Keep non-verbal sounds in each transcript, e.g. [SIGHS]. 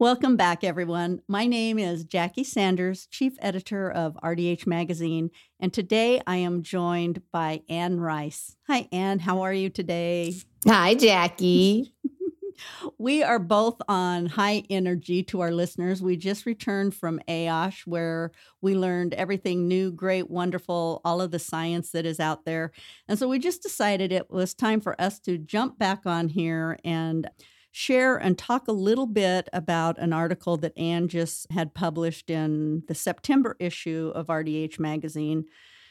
Welcome back, everyone. My name is Jackie Sanders, Chief Editor of RDH Magazine, and today I am joined by Anne Rice. Hi, Anne. How are you today? Hi, Jackie. [LAUGHS] we are both on high energy to our listeners. We just returned from AOSH, where we learned everything new, great, wonderful, all of the science that is out there. And so we just decided it was time for us to jump back on here and share and talk a little bit about an article that Anne just had published in the September issue of RDH Magazine.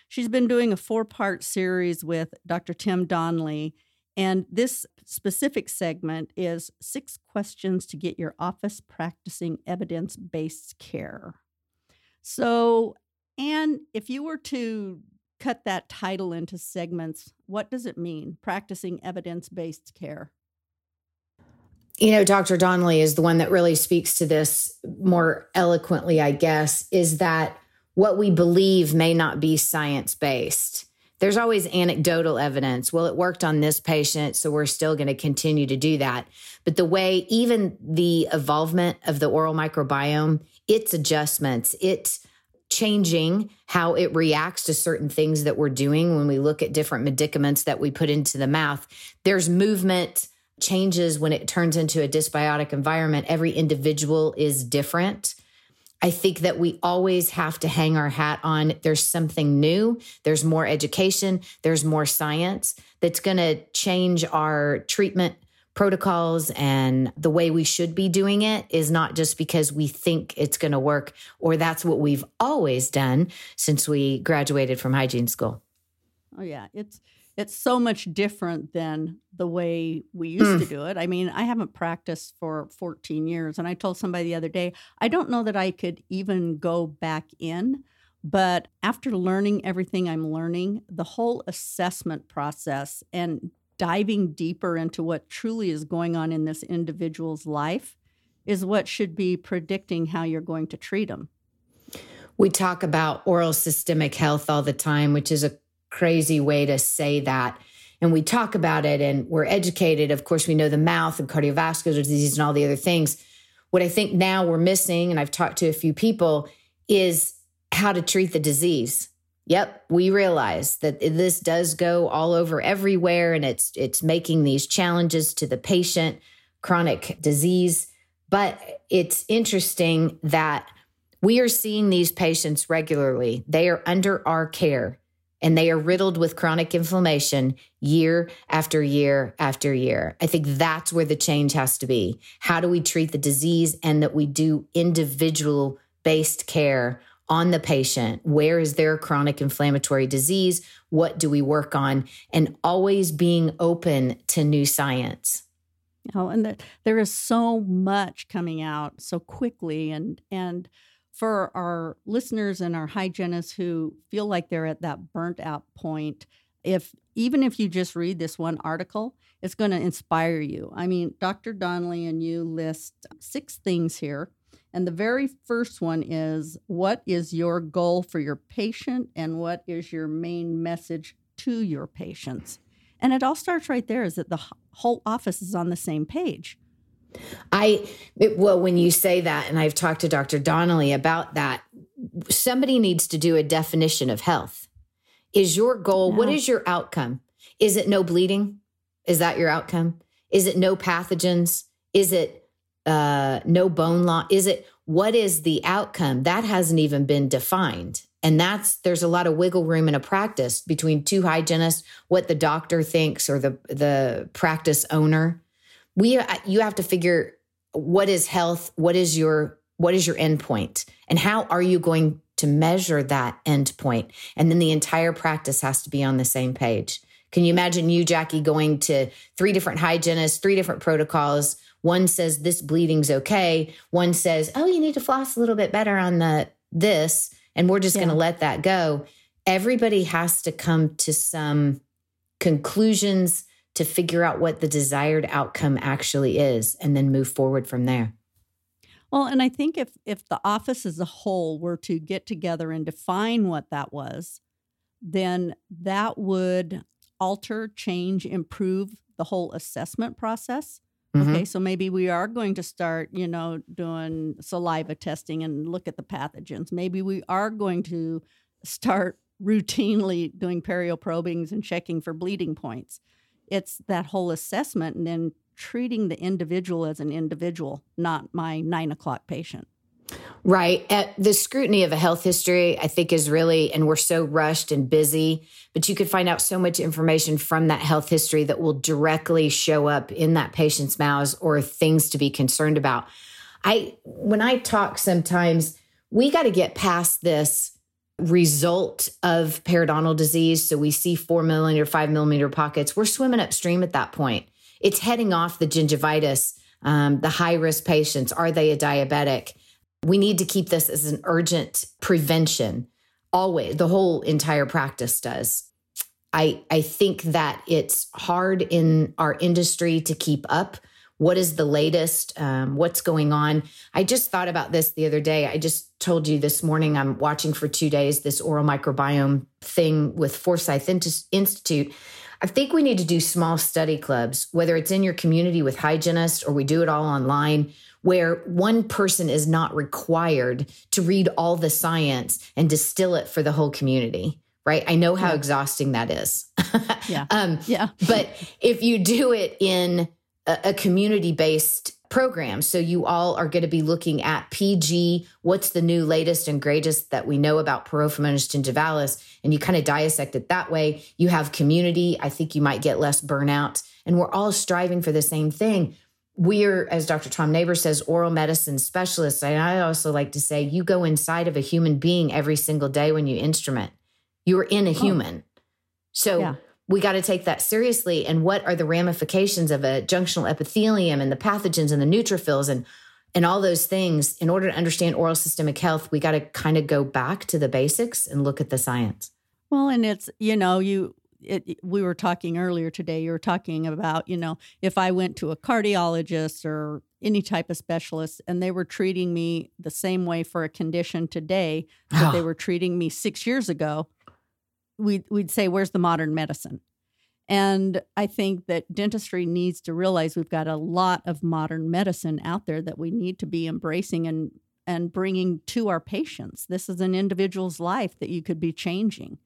She's been doing a four part series with Dr. Tim Donnelly. And this specific segment is six questions to get your office practicing evidence based care. So, Anne, if you were to cut that title into segments, what does it mean, practicing evidence based care? You know, Dr. Donnelly is the one that really speaks to this more eloquently, I guess, is that what we believe may not be science based. There's always anecdotal evidence. Well, it worked on this patient, so we're still going to continue to do that. But the way, even the evolvement of the oral microbiome, its adjustments, it's changing how it reacts to certain things that we're doing when we look at different medicaments that we put into the mouth. There's movement changes when it turns into a dysbiotic environment. Every individual is different. I think that we always have to hang our hat on there's something new, there's more education, there's more science that's going to change our treatment protocols and the way we should be doing it is not just because we think it's going to work or that's what we've always done since we graduated from hygiene school. Oh yeah, it's it's so much different than the way we used mm. to do it. I mean, I haven't practiced for 14 years. And I told somebody the other day, I don't know that I could even go back in. But after learning everything I'm learning, the whole assessment process and diving deeper into what truly is going on in this individual's life is what should be predicting how you're going to treat them. We talk about oral systemic health all the time, which is a crazy way to say that. And we talk about it and we're educated. Of course, we know the mouth and cardiovascular disease and all the other things. What I think now we're missing, and I've talked to a few people, is how to treat the disease. Yep, we realize that this does go all over everywhere and it's it's making these challenges to the patient, chronic disease, but it's interesting that we are seeing these patients regularly. They are under our care and they are riddled with chronic inflammation year after year after year. I think that's where the change has to be. How do we treat the disease and that we do individual based care on the patient? Where is their chronic inflammatory disease? What do we work on? And always being open to new science. Oh, and the, there is so much coming out so quickly and and for our listeners and our hygienists who feel like they're at that burnt out point, if even if you just read this one article, it's going to inspire you. I mean, Dr. Donnelly and you list six things here. And the very first one is what is your goal for your patient and what is your main message to your patients? And it all starts right there is that the whole office is on the same page. I, it, well, when you say that, and I've talked to Dr. Donnelly about that, somebody needs to do a definition of health. Is your goal, what is your outcome? Is it no bleeding? Is that your outcome? Is it no pathogens? Is it uh, no bone loss? Is it what is the outcome? That hasn't even been defined. And that's there's a lot of wiggle room in a practice between two hygienists, what the doctor thinks or the the practice owner we uh, you have to figure what is health what is your what is your endpoint and how are you going to measure that endpoint and then the entire practice has to be on the same page Can you imagine you, Jackie, going to three different hygienists, three different protocols? One says this bleeding's okay. One says, oh, you need to floss a little bit better on the this, and we're just yeah. going to let that go. Everybody has to come to some conclusions to figure out what the desired outcome actually is and then move forward from there. Well, and I think if if the office as a whole were to get together and define what that was, then that would alter, change, improve the whole assessment process. Mm-hmm. Okay, so maybe we are going to start, you know, doing saliva testing and look at the pathogens. Maybe we are going to start [LAUGHS] routinely doing perio probings and checking for bleeding points. It's that whole assessment and then treating the individual as an individual, not my nine o'clock patient. Right. At the scrutiny of a health history, I think, is really, and we're so rushed and busy, but you could find out so much information from that health history that will directly show up in that patient's mouths or things to be concerned about. I, when I talk sometimes, we got to get past this result of periodontal disease. So we see four millimeter, five millimeter pockets. We're swimming upstream at that point. It's heading off the gingivitis, um, the high risk patients. Are they a diabetic? We need to keep this as an urgent prevention. Always, the whole entire practice does. I, I think that it's hard in our industry to keep up what is the latest? Um, what's going on? I just thought about this the other day. I just told you this morning I'm watching for two days this oral microbiome thing with Forsyth Institute. I think we need to do small study clubs, whether it's in your community with hygienists or we do it all online, where one person is not required to read all the science and distill it for the whole community right? I know how yeah. exhausting that is. [LAUGHS] yeah. Um, yeah. but if you do it in a, community based program. So you all are going to be looking at PG, what's the new latest and greatest that we know about Porphyromonas gingivalis, and you kind of dissect it that way. You have community. I think you might get less burnout. And we're all striving for the same thing. We're, as Dr. Tom Nabors says, oral medicine specialists. And I also like to say, you go inside of a human being every single day when you instrument. You're in a human. Oh. So yeah we got to take that seriously. And what are the ramifications of a junctional epithelium and the pathogens and the neutrophils and and all those things? In order to understand oral systemic health, we got to kind of go back to the basics and look at the science. Well, and it's you know you it, we were talking earlier today. You were talking about, you know, if I went to a cardiologist or any type of specialist and they were treating me the same way for a condition today that they [SIGHS] were treating me six years ago, we'd, we'd say, where's the modern medicine? And I think that dentistry needs to realize we've got a lot of modern medicine out there that we need to be embracing and, and bringing to our patients. This is an individual's life that you could be changing.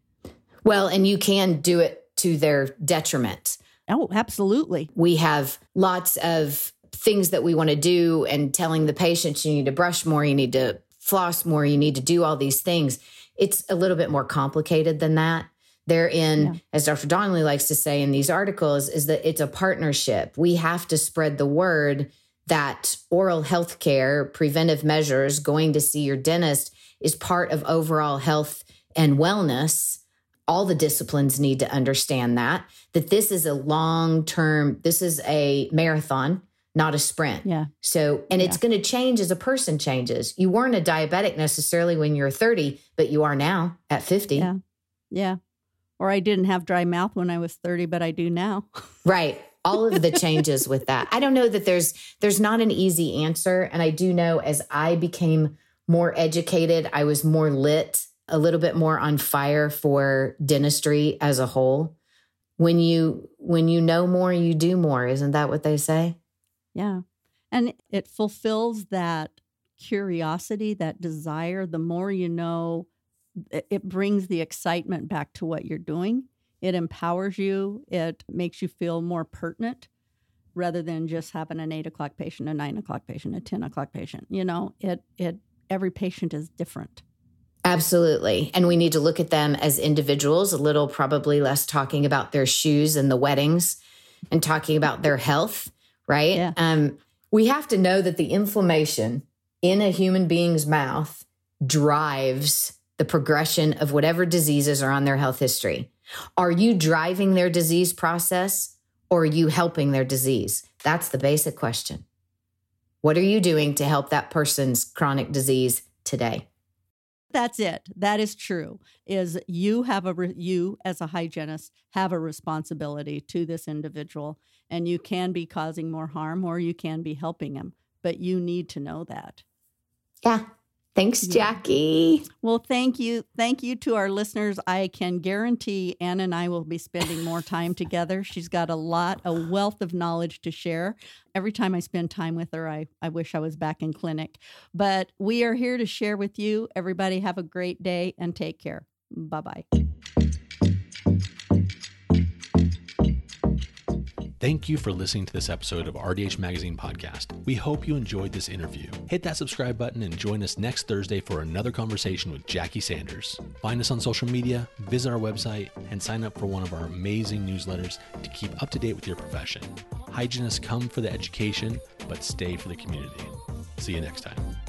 Well, and you can do it to their detriment. Oh, absolutely. We have lots of things that we want to do and telling the patients you need to brush more, you need to floss more, you need to do all these things. It's a little bit more complicated than that. Therein, yeah. as Dr. Donnelly likes to say in these articles, is that it's a partnership. We have to spread the word that oral health care, preventive measures, going to see your dentist is part of overall health and wellness. All the disciplines need to understand that, that this is a long term, this is a marathon not a sprint. Yeah. So, and yeah. it's going to change as a person changes. You weren't a diabetic necessarily when you were 30, but you are now at 50. Yeah. Yeah. Or I didn't have dry mouth when I was 30, but I do now. [LAUGHS] right. All of the changes with that. I don't know that there's there's not an easy answer and I do know as I became more educated, I was more lit, a little bit more on fire for dentistry as a whole. When you when you know more, you do more, isn't that what they say? Yeah. And it fulfills that curiosity, that desire. The more you know, it brings the excitement back to what you're doing. It empowers you. It makes you feel more pertinent rather than just having an eight o'clock patient, a nine o'clock patient, a 10 o'clock patient. You know, it, it, every patient is different. Absolutely. And we need to look at them as individuals, a little probably less talking about their shoes and the weddings and talking about their health right? Yeah. Um, we have to know that the inflammation in a human being's mouth drives the progression of whatever diseases are on their health history. Are you driving their disease process or are you helping their disease? That's the basic question. What are you doing to help that person's chronic disease today? That's it. That is true. Is you have a re- you as a hygienist have a responsibility to this individual and you can be causing more harm or you can be helping him, but you need to know that. Yeah. Thanks, Jackie. Well, thank you. Thank you to our listeners. I can guarantee Anne and I will be spending more time together. She's got a lot, a wealth of knowledge to share. Every time I spend time with her, I, I wish I was back in clinic. But we are here to share with you. Everybody have a great day and take care. Bye bye. Thank you for listening to this episode of RDH Magazine Podcast. We hope you enjoyed this interview. Hit that subscribe button and join us next Thursday for another conversation with Jackie Sanders. Find us on social media, visit our website, and sign up for one of our amazing newsletters to keep up to date with your profession. Hygienists come for the education, but stay for the community. See you next time.